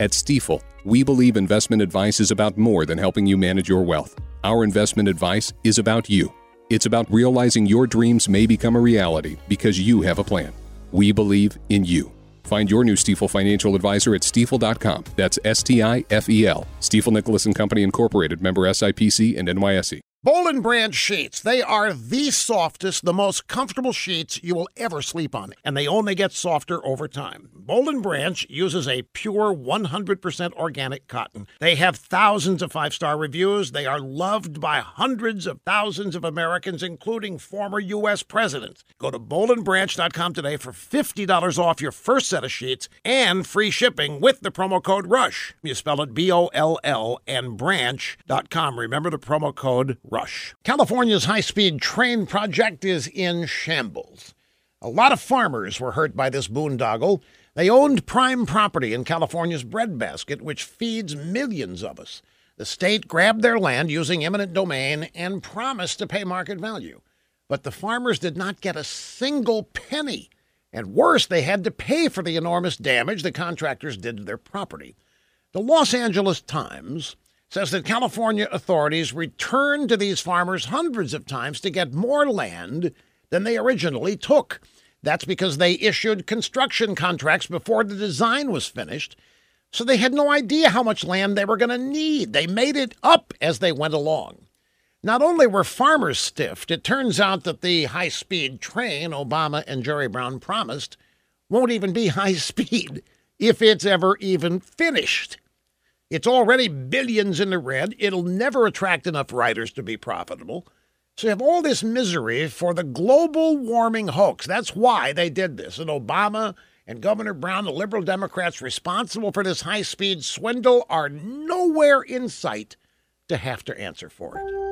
At Stifel, we believe investment advice is about more than helping you manage your wealth. Our investment advice is about you. It's about realizing your dreams may become a reality because you have a plan. We believe in you. Find your new Stifel financial advisor at stifel.com. That's S T I F E L. Stifel Nicolaus and Company Incorporated, member SIPC and NYSE. Boll and Branch sheets. They are the softest, the most comfortable sheets you will ever sleep on, and they only get softer over time. Boll and Branch uses a pure 100% organic cotton. They have thousands of five-star reviews. They are loved by hundreds of thousands of Americans, including former U.S. presidents. Go to bollandbranch.com today for $50 off your first set of sheets and free shipping with the promo code RUSH. You spell it B-O-L-L and branch.com. Remember the promo code rush. California's high speed train project is in shambles. A lot of farmers were hurt by this boondoggle. They owned prime property in California's breadbasket, which feeds millions of us. The state grabbed their land using eminent domain and promised to pay market value. But the farmers did not get a single penny. And worse, they had to pay for the enormous damage the contractors did to their property. The Los Angeles Times says that California authorities returned to these farmers hundreds of times to get more land than they originally took. That's because they issued construction contracts before the design was finished, so they had no idea how much land they were going to need. They made it up as they went along. Not only were farmers stiffed, it turns out that the high speed train Obama and Jerry Brown promised won't even be high speed if it's ever even finished. It's already billions in the red. It'll never attract enough riders to be profitable. So you have all this misery for the global warming hoax. That's why they did this. And Obama and Governor Brown, the liberal Democrats responsible for this high speed swindle, are nowhere in sight to have to answer for it.